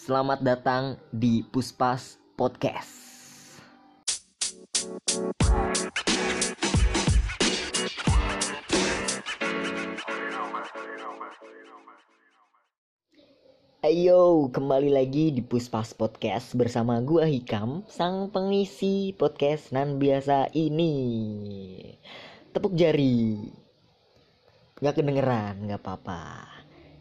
Selamat datang di Puspas Podcast. Ayo, kembali lagi di Puspas Podcast bersama gua Hikam, sang pengisi podcast nan biasa ini. Tepuk jari. Gak kedengeran, gak apa-apa.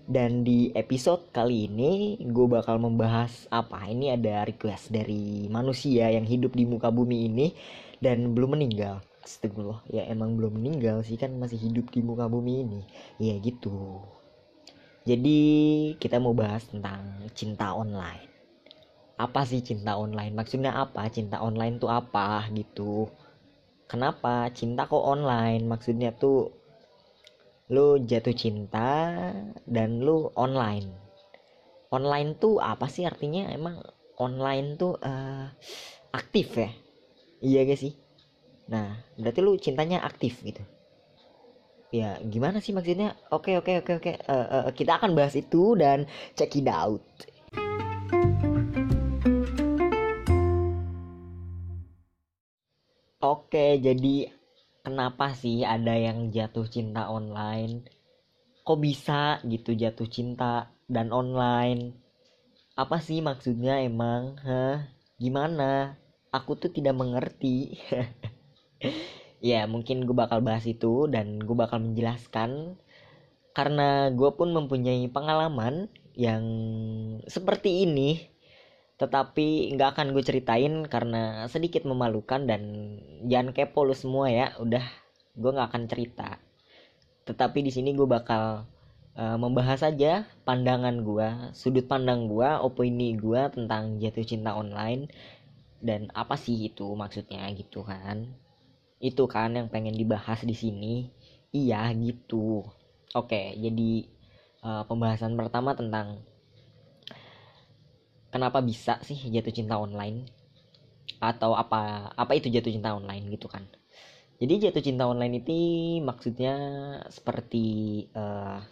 Dan di episode kali ini gue bakal membahas apa? Ini ada request dari manusia yang hidup di muka bumi ini dan belum meninggal. Astagfirullah, ya emang belum meninggal sih kan masih hidup di muka bumi ini. Ya gitu. Jadi kita mau bahas tentang cinta online. Apa sih cinta online? Maksudnya apa? Cinta online tuh apa gitu? Kenapa cinta kok online? Maksudnya tuh lu jatuh cinta dan lu online. Online tuh apa sih artinya? Emang online tuh uh, aktif ya? Iya gak sih? Nah, berarti lu cintanya aktif gitu ya gimana sih maksudnya oke oke oke oke uh, uh, kita akan bahas itu dan check it out oke jadi kenapa sih ada yang jatuh cinta online? Kok bisa gitu jatuh cinta dan online? Apa sih maksudnya emang? Hah? Gimana? Aku tuh tidak mengerti. Ya mungkin gue bakal bahas itu dan gue bakal menjelaskan. Karena gue pun mempunyai pengalaman yang seperti ini tetapi nggak akan gue ceritain karena sedikit memalukan dan jangan kepo lu semua ya. Udah gue nggak akan cerita. Tetapi di sini gue bakal uh, membahas saja pandangan gue sudut pandang gue opini gue tentang jatuh cinta online dan apa sih itu maksudnya gitu kan. Itu kan yang pengen dibahas di sini. Iya gitu. Oke jadi uh, pembahasan pertama tentang kenapa bisa sih jatuh cinta online? Atau apa apa itu jatuh cinta online gitu kan? Jadi jatuh cinta online itu maksudnya seperti uh,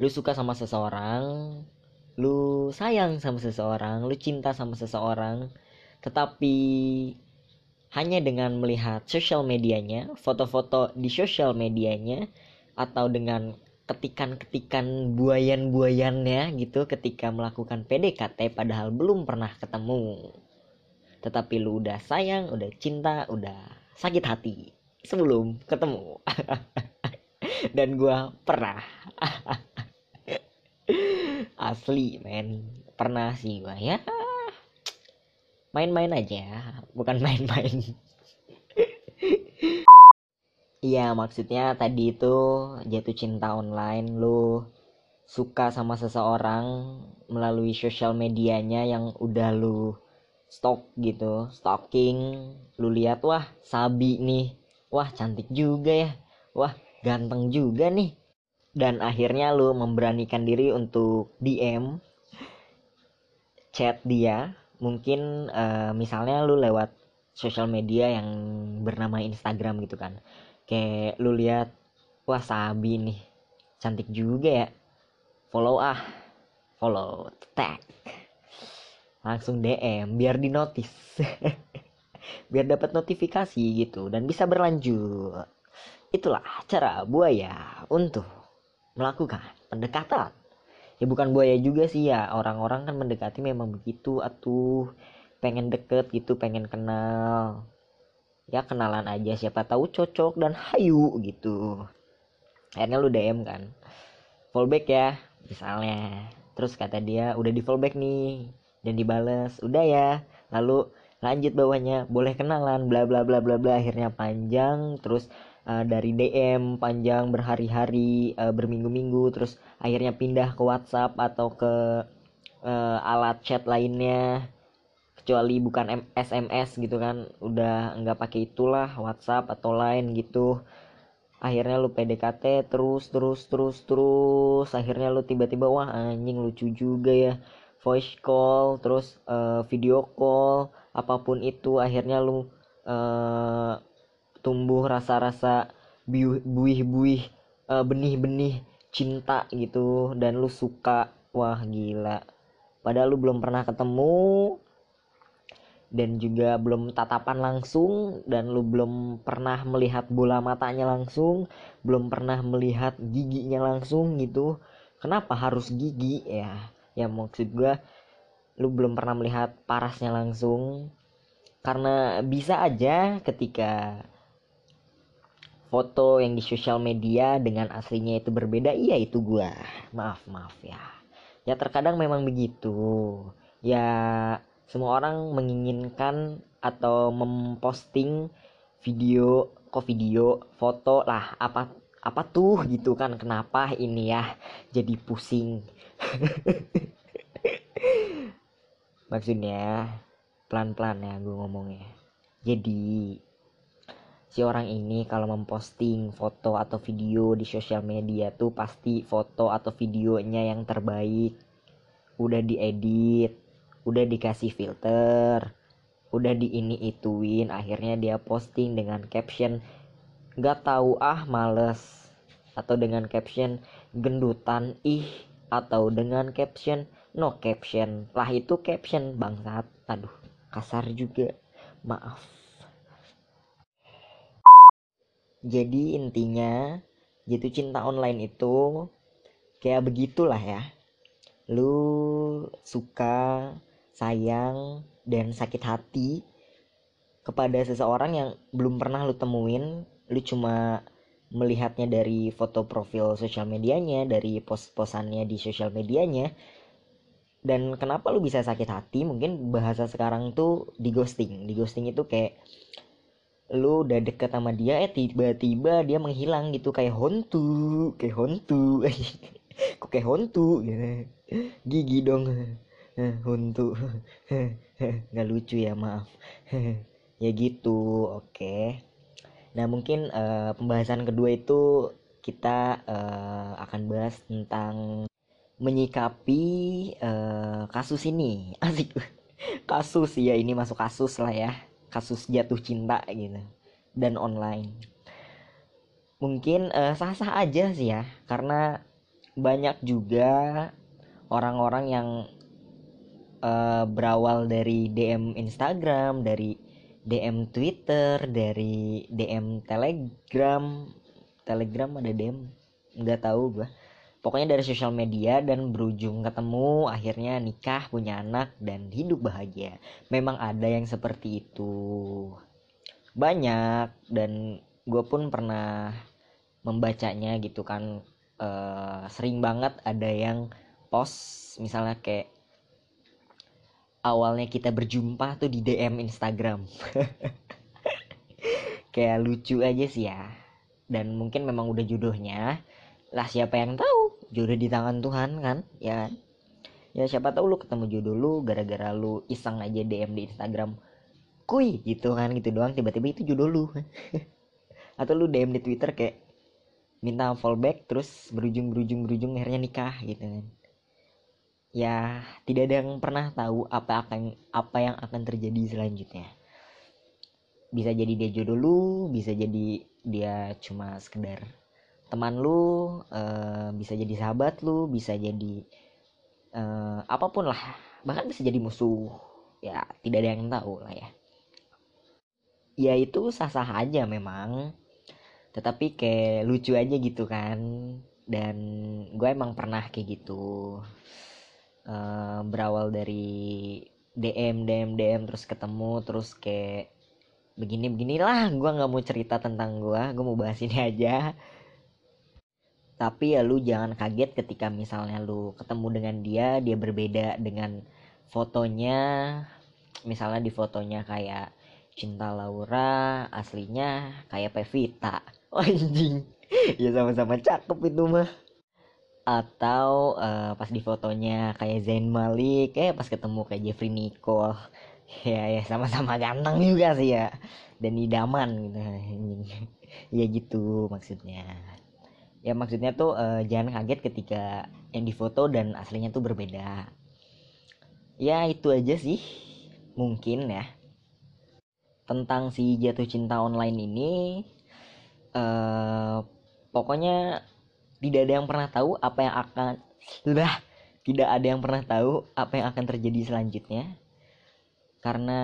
lu suka sama seseorang lu sayang sama seseorang lu cinta sama seseorang tetapi hanya dengan melihat sosial medianya, foto-foto di sosial medianya, atau dengan ketikan-ketikan buayan-buayannya gitu ketika melakukan PDKT padahal belum pernah ketemu. Tetapi lu udah sayang, udah cinta, udah sakit hati sebelum ketemu. Dan gua pernah. Asli men, pernah sih gua ya main-main aja bukan main-main Iya maksudnya tadi itu jatuh cinta online lu suka sama seseorang melalui sosial medianya yang udah lu stok gitu stalking lu lihat wah sabi nih. Wah cantik juga ya. Wah ganteng juga nih. Dan akhirnya lu memberanikan diri untuk DM chat dia. Mungkin uh, misalnya lu lewat sosial media yang bernama Instagram gitu kan kayak lu lihat wah Sabi nih. Cantik juga ya. Follow ah. Follow tag. Langsung DM biar di notice biar dapat notifikasi gitu dan bisa berlanjut. Itulah cara buaya untuk melakukan pendekatan. Ya bukan buaya juga sih ya. Orang-orang kan mendekati memang begitu. Atuh pengen deket gitu pengen kenal ya kenalan aja siapa tahu cocok dan hayu gitu. Akhirnya lu DM kan. Fallback ya misalnya. Terus kata dia udah di fallback nih dan dibales. Udah ya. Lalu lanjut bawahnya boleh kenalan bla bla bla bla bla. Akhirnya panjang terus uh, dari DM panjang berhari-hari uh, berminggu-minggu terus akhirnya pindah ke WhatsApp atau ke uh, alat chat lainnya kecuali bukan SMS gitu kan udah nggak pakai itulah WhatsApp atau lain gitu. Akhirnya lu PDKT terus terus terus terus. Akhirnya lu tiba-tiba wah anjing lucu juga ya. Voice call terus uh, video call apa pun itu. Akhirnya lu uh, tumbuh rasa-rasa buih-buih uh, benih-benih cinta gitu. Dan lu suka. Wah gila. Padahal lu belum pernah ketemu dan juga belum tatapan langsung. Dan lu belum pernah melihat bola matanya langsung. Belum pernah melihat giginya langsung gitu. Kenapa harus gigi? Ya ya maksud gue lu belum pernah melihat parasnya langsung. Karena bisa aja ketika foto yang di sosial media dengan aslinya itu berbeda iya itu gua. Maaf maaf ya. Ya terkadang memang begitu. Ya semua orang menginginkan atau memposting video kok video foto lah apa apa tuh gitu kan kenapa ini ya jadi pusing. Maksudnya pelan-pelan ya gue ngomongnya. Jadi si orang ini kalau memposting foto atau video di sosial media tuh pasti foto atau videonya yang terbaik. Udah diedit udah dikasih filter udah di ini ituin akhirnya dia posting dengan caption gak tahu ah males. Atau dengan caption gendutan ih. Atau dengan caption no caption. Lah itu caption bangsat. Aduh kasar juga. Maaf. Jadi intinya jatuh cinta online itu kayak begitulah ya. Lu suka sayang dan sakit hati kepada seseorang yang belum pernah lu temuin. Lu cuma melihatnya dari foto profil sosial medianya dari post-postannya di sosial medianya. Dan kenapa lu bisa sakit hati? Mungkin bahasa sekarang tuh di ghosting. Di ghosting itu kayak lu udah deket sama dia eh tiba-tiba dia menghilang gitu. Kayak hontu kayak hontu. Kok kayak hontu gitu? Gigi dong untuk nggak lucu ya maaf. Ya gitu oke. Nah mungkin uh, pembahasan kedua itu kita uh, akan bahas tentang menyikapi uh, kasus ini. Asik. Kasus ya ini masuk kasus lah ya. Kasus jatuh cinta gitu dan online. Mungkin sah-sah uh, aja sih ya karena banyak juga orang-orang yang uh, berawal dari DM Instagram, dari DM Twitter, dari DM Telegram, Telegram ada DM, nggak tahu gua. Pokoknya dari sosial media dan berujung ketemu, akhirnya nikah, punya anak dan hidup bahagia. Memang ada yang seperti itu, banyak dan gue pun pernah membacanya gitu kan. Uh, sering banget ada yang post misalnya kayak awalnya kita berjumpa tuh di DM Instagram. Kayak lucu aja sih ya. Dan mungkin memang udah jodohnya. Lah siapa yang tahu? Jodoh di tangan Tuhan kan? Ya. Kan? ya siapa tahu lu ketemu jodoh lu gara-gara lu iseng aja DM di Instagram. Kuy gitu kan gitu doang. Tiba-tiba itu jodoh lu. Atau lu DM di Twitter kayak minta fallback terus berujung berujung berujung akhirnya nikah gitu kan ya tidak ada yang pernah tahu apa akan apa yang akan terjadi selanjutnya. Bisa jadi dia jodoh lu bisa jadi dia cuma sekedar teman lu uh, bisa jadi sahabat lu bisa jadi uh, apa pun lah. Bahkan bisa jadi musuh. Ya tidak ada yang tahu lah ya. Ya itu sah-sah aja memang. Tetapi kayak lucu aja gitu kan. Dan gue emang pernah kayak gitu uh, berawal dari DM DM DM terus ketemu terus kayak begini beginilah. Gue nggak mau cerita tentang gue gue mau bahas ini aja. Tapi ya lu jangan kaget ketika misalnya lu ketemu dengan dia dia berbeda dengan fotonya. Misalnya di fotonya kayak Cinta Laura aslinya kayak Pevita. Anjing. Ya sama-sama cakep itu mah atau uh, pas di fotonya kayak Zain Malik eh pas ketemu kayak Jeffrey Nicole ya ya sama-sama ganteng juga sih ya. Dan idaman gitu ya gitu maksudnya. Ya maksudnya tuh uh, jangan kaget ketika yang difoto dan aslinya tuh berbeda. Ya itu aja sih mungkin ya. Tentang si jatuh cinta online ini uh, pokoknya tidak ada yang pernah tahu apa yang akan sudah tidak ada yang pernah tahu apa yang akan terjadi selanjutnya. Karena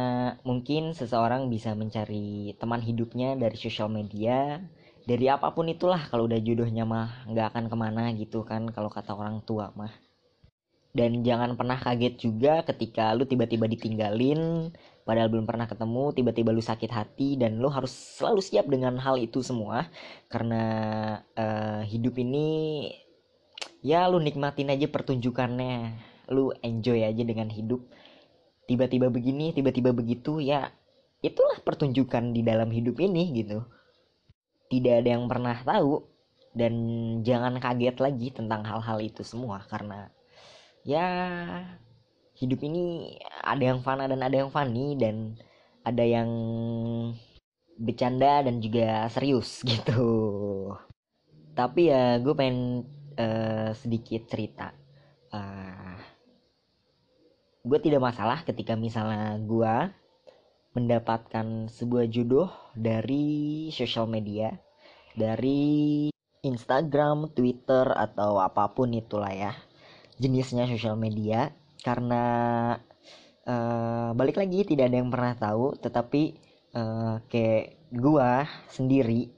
mungkin seseorang bisa mencari teman hidupnya dari sosial media. Dari apa pun itulah kalau udah jodohnya mah nggak akan ke mana gitu kan kalau kata orang tua mah. Dan jangan pernah kaget juga ketika lu tiba-tiba ditinggalin padahal belum pernah ketemu tiba-tiba lu sakit hati dan lu harus selalu siap dengan hal itu semua. Karena uh, hidup ini ya lu nikmatin aja pertunjukannya. Lu enjoy aja dengan hidup. Tiba-tiba begini tiba-tiba begitu ya itulah pertunjukan di dalam hidup ini gitu. Tidak ada yang pernah tahu dan jangan kaget lagi tentang hal-hal itu semua. Karena ya hidup ini ada yang fana dan ada yang funny dan ada yang bercanda dan juga serius gitu. Tapi ya gue pengen uh, sedikit cerita. Uh, gue tidak masalah ketika misalnya gue mendapatkan sebuah jodoh dari sosial media dari Instagram, Twitter atau apa pun itulah ya jenisnya sosial media karena uh, balik lagi tidak ada yang pernah tahu tetapi uh, kayak gue sendiri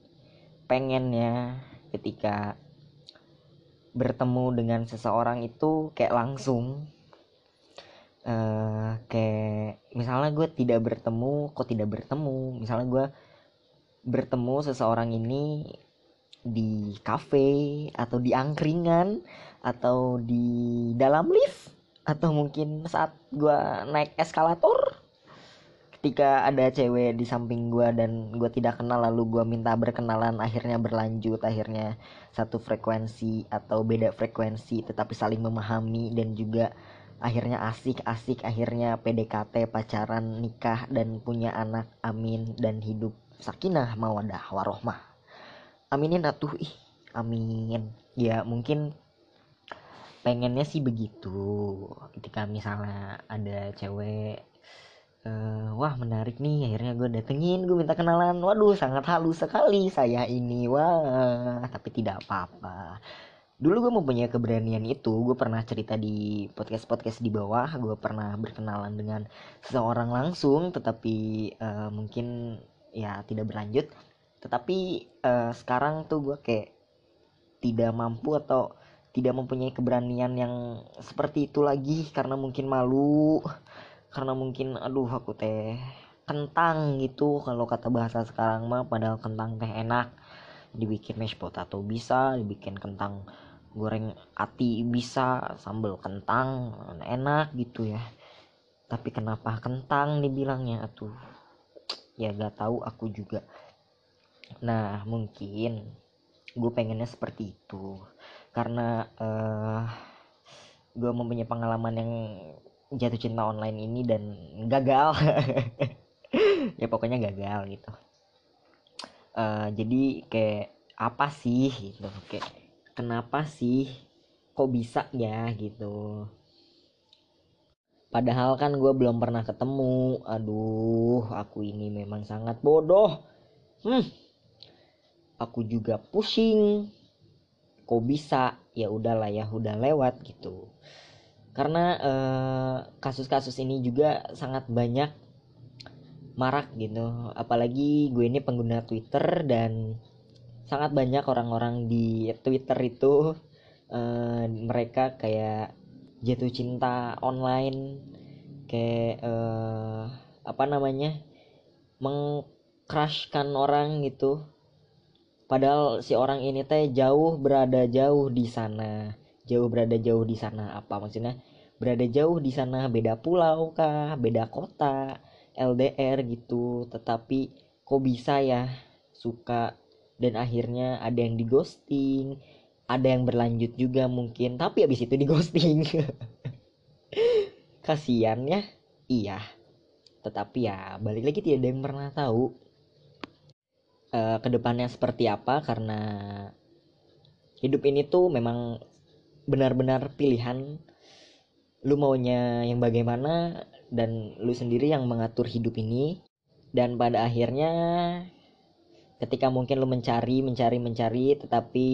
pengennya ketika bertemu dengan seseorang itu kayak langsung. Uh, kayak misalnya gue tidak bertemu kok tidak bertemu? Misalnya gue bertemu seseorang ini di cafe atau di angkringan atau di dalam lift atau mungkin saat gue naik eskalator ketika ada cewek di samping gue dan gue tidak kenal lalu gue minta berkenalan akhirnya berlanjut akhirnya satu frekuensi atau beda frekuensi tetapi saling memahami dan juga akhirnya asik-asik akhirnya PDKT pacaran nikah dan punya anak amin dan hidup sakinah mawadah warohmah. Aminin atuh ih amin. Ya mungkin pengennya sih begitu. Ketika misalnya ada cewek uh, wah menarik nih akhirnya gue datengin gue minta kenalan. Waduh sangat halus sekali saya ini wah tapi tidak apa-apa. Dulu gue mempunyai keberanian itu. Gue pernah cerita di podcast podcast di bawah. Gue pernah berkenalan dengan seseorang langsung tetapi uh, mungkin ya tidak berlanjut. Tetapi uh, sekarang tuh gue kayak tidak mampu atau tidak mempunyai keberanian yang seperti itu lagi karena mungkin malu karena mungkin aduh aku teh kentang gitu. Kalau kata bahasa sekarang mah padahal kentang teh enak. Dibikin mashed potato bisa dibikin kentang goreng ati bisa sambal kentang enak gitu ya. Tapi kenapa kentang dibilangnya? Atuh ya gak tahu aku juga. Nah mungkin gue pengennya seperti itu karena uh, gue mempunyai pengalaman yang jatuh cinta online ini dan gagal. Ya pokoknya gagal gitu. Uh, jadi kayak apa sih gitu? Kayak kenapa sih? Kok bisa ya gitu? Padahal kan gue belum pernah ketemu. Aduh aku ini memang sangat bodoh. Hmm. Aku juga pusing kok bisa ya udahlah ya udah lewat gitu. Karena eh, kasus-kasus eh, ini juga sangat banyak marak gitu. Apalagi gue ini pengguna Twitter dan sangat banyak orang-orang di Twitter itu uh, mereka kayak jatuh cinta online kayak uh, apa namanya mengcrushkan orang gitu padahal si orang ini teh jauh berada jauh di sana. Jauh berada jauh di sana apa maksudnya? Berada jauh di sana beda pulau kah? Beda kota? LDR gitu. Tetapi kok bisa ya? Suka. Dan akhirnya ada yang di ghosting ada yang berlanjut juga mungkin. Tapi habis itu di ghosting kasian ya? Iya. Tetapi ya balik lagi tidak ada yang pernah tahu uh, ke depannya seperti apa karena hidup ini tuh memang benar-benar pilihan. Lu maunya yang bagaimana dan lu sendiri yang mengatur hidup ini. Dan pada akhirnya ketika mungkin lu mencari mencari mencari tetapi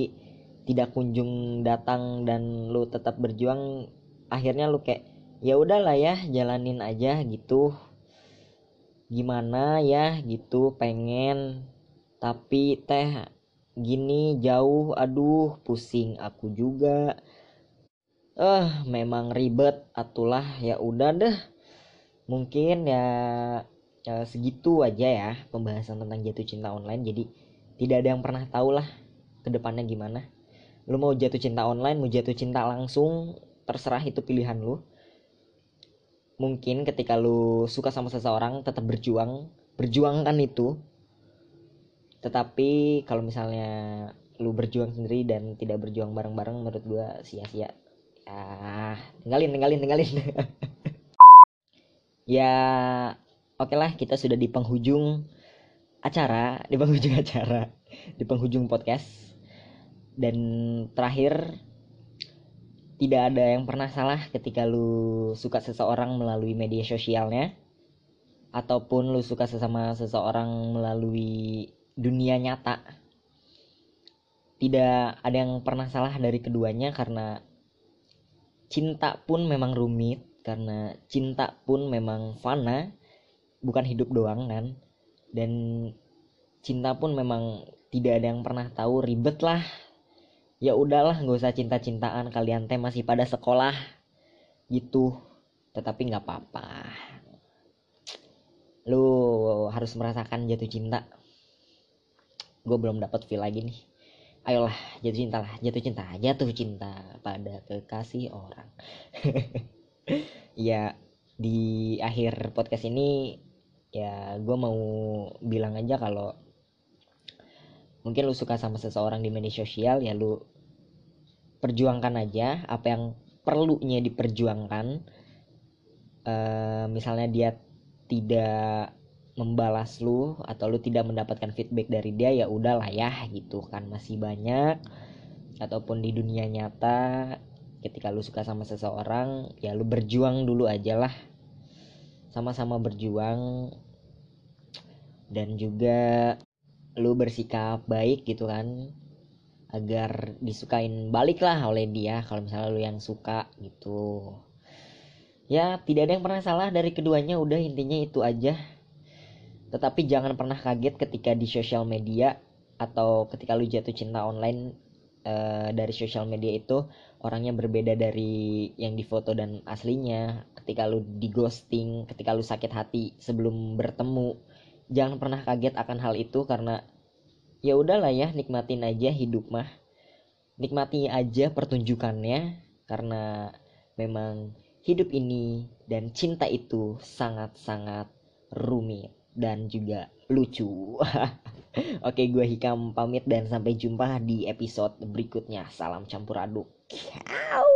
tidak kunjung datang dan lu tetap berjuang akhirnya lu kayak ya udahlah ya jalanin aja gitu. Gimana ya gitu pengen tapi teh gini jauh aduh pusing aku juga. Eh memang ribet atulah ya udah deh. Mungkin ya, ya segitu aja ya pembahasan tentang jatuh cinta online. Jadi tidak ada yang pernah tahu lah ke depannya gimana. Lu mau jatuh cinta online mau jatuh cinta langsung terserah itu pilihan lu. Mungkin ketika lu suka sama seseorang tetap berjuang. Berjuang kan itu tetapi kalau misalnya lu berjuang sendiri dan tidak berjuang bareng-bareng menurut gua sia-sia. Ya tinggalin tinggalin tinggalin. Ya oke okay lah kita sudah di penghujung acara di penghujung acara di penghujung podcast. Dan terakhir tidak ada yang pernah salah ketika lu suka seseorang melalui media sosialnya ataupun lu suka sesama seseorang melalui dunia nyata. Tidak ada yang pernah salah dari keduanya karena cinta pun memang rumit karena cinta pun memang fana bukan hidup doang kan? Dan cinta pun memang tidak ada yang pernah tahu ribet lah. Ya udahlah nggak usah cinta-cintaan kalian teh masih pada sekolah gitu. Tetapi nggak apa-apa. Lu harus merasakan jatuh cinta gue belum dapat feel lagi nih. Ayolah jatuh cinta lah jatuh cinta jatuh cinta pada kekasih orang. Ya di akhir podcast ini ya gue mau bilang aja kalau mungkin lu suka sama seseorang di media sosial ya lu perjuangkan aja apa yang perlunya diperjuangkan. Uh, misalnya dia tidak membalas lu atau lu tidak mendapatkan feedback dari dia ya udahlah ya gitu kan. Masih banyak. Ataupun di dunia nyata ketika lu suka sama seseorang ya lu berjuang dulu aja lah. Sama-sama berjuang. Dan juga lu bersikap baik gitu kan agar disukain balik lah oleh dia kalau misalnya lu yang suka gitu. Ya tidak ada yang pernah salah dari keduanya udah intinya itu aja tetapi jangan pernah kaget ketika di sosial media atau ketika lu jatuh cinta online uh, dari sosial media itu orangnya berbeda dari yang difoto dan aslinya. Ketika lu di ghosting ketika lu sakit hati sebelum bertemu jangan pernah kaget akan hal itu karena ya udahlah ya nikmatin aja hidup mah. Nikmati aja pertunjukannya karena memang hidup ini dan cinta itu sangat-sangat rumit dan juga lucu. Oke, gue Hikam pamit dan sampai jumpa di episode berikutnya. Salam campur aduk. Ciao.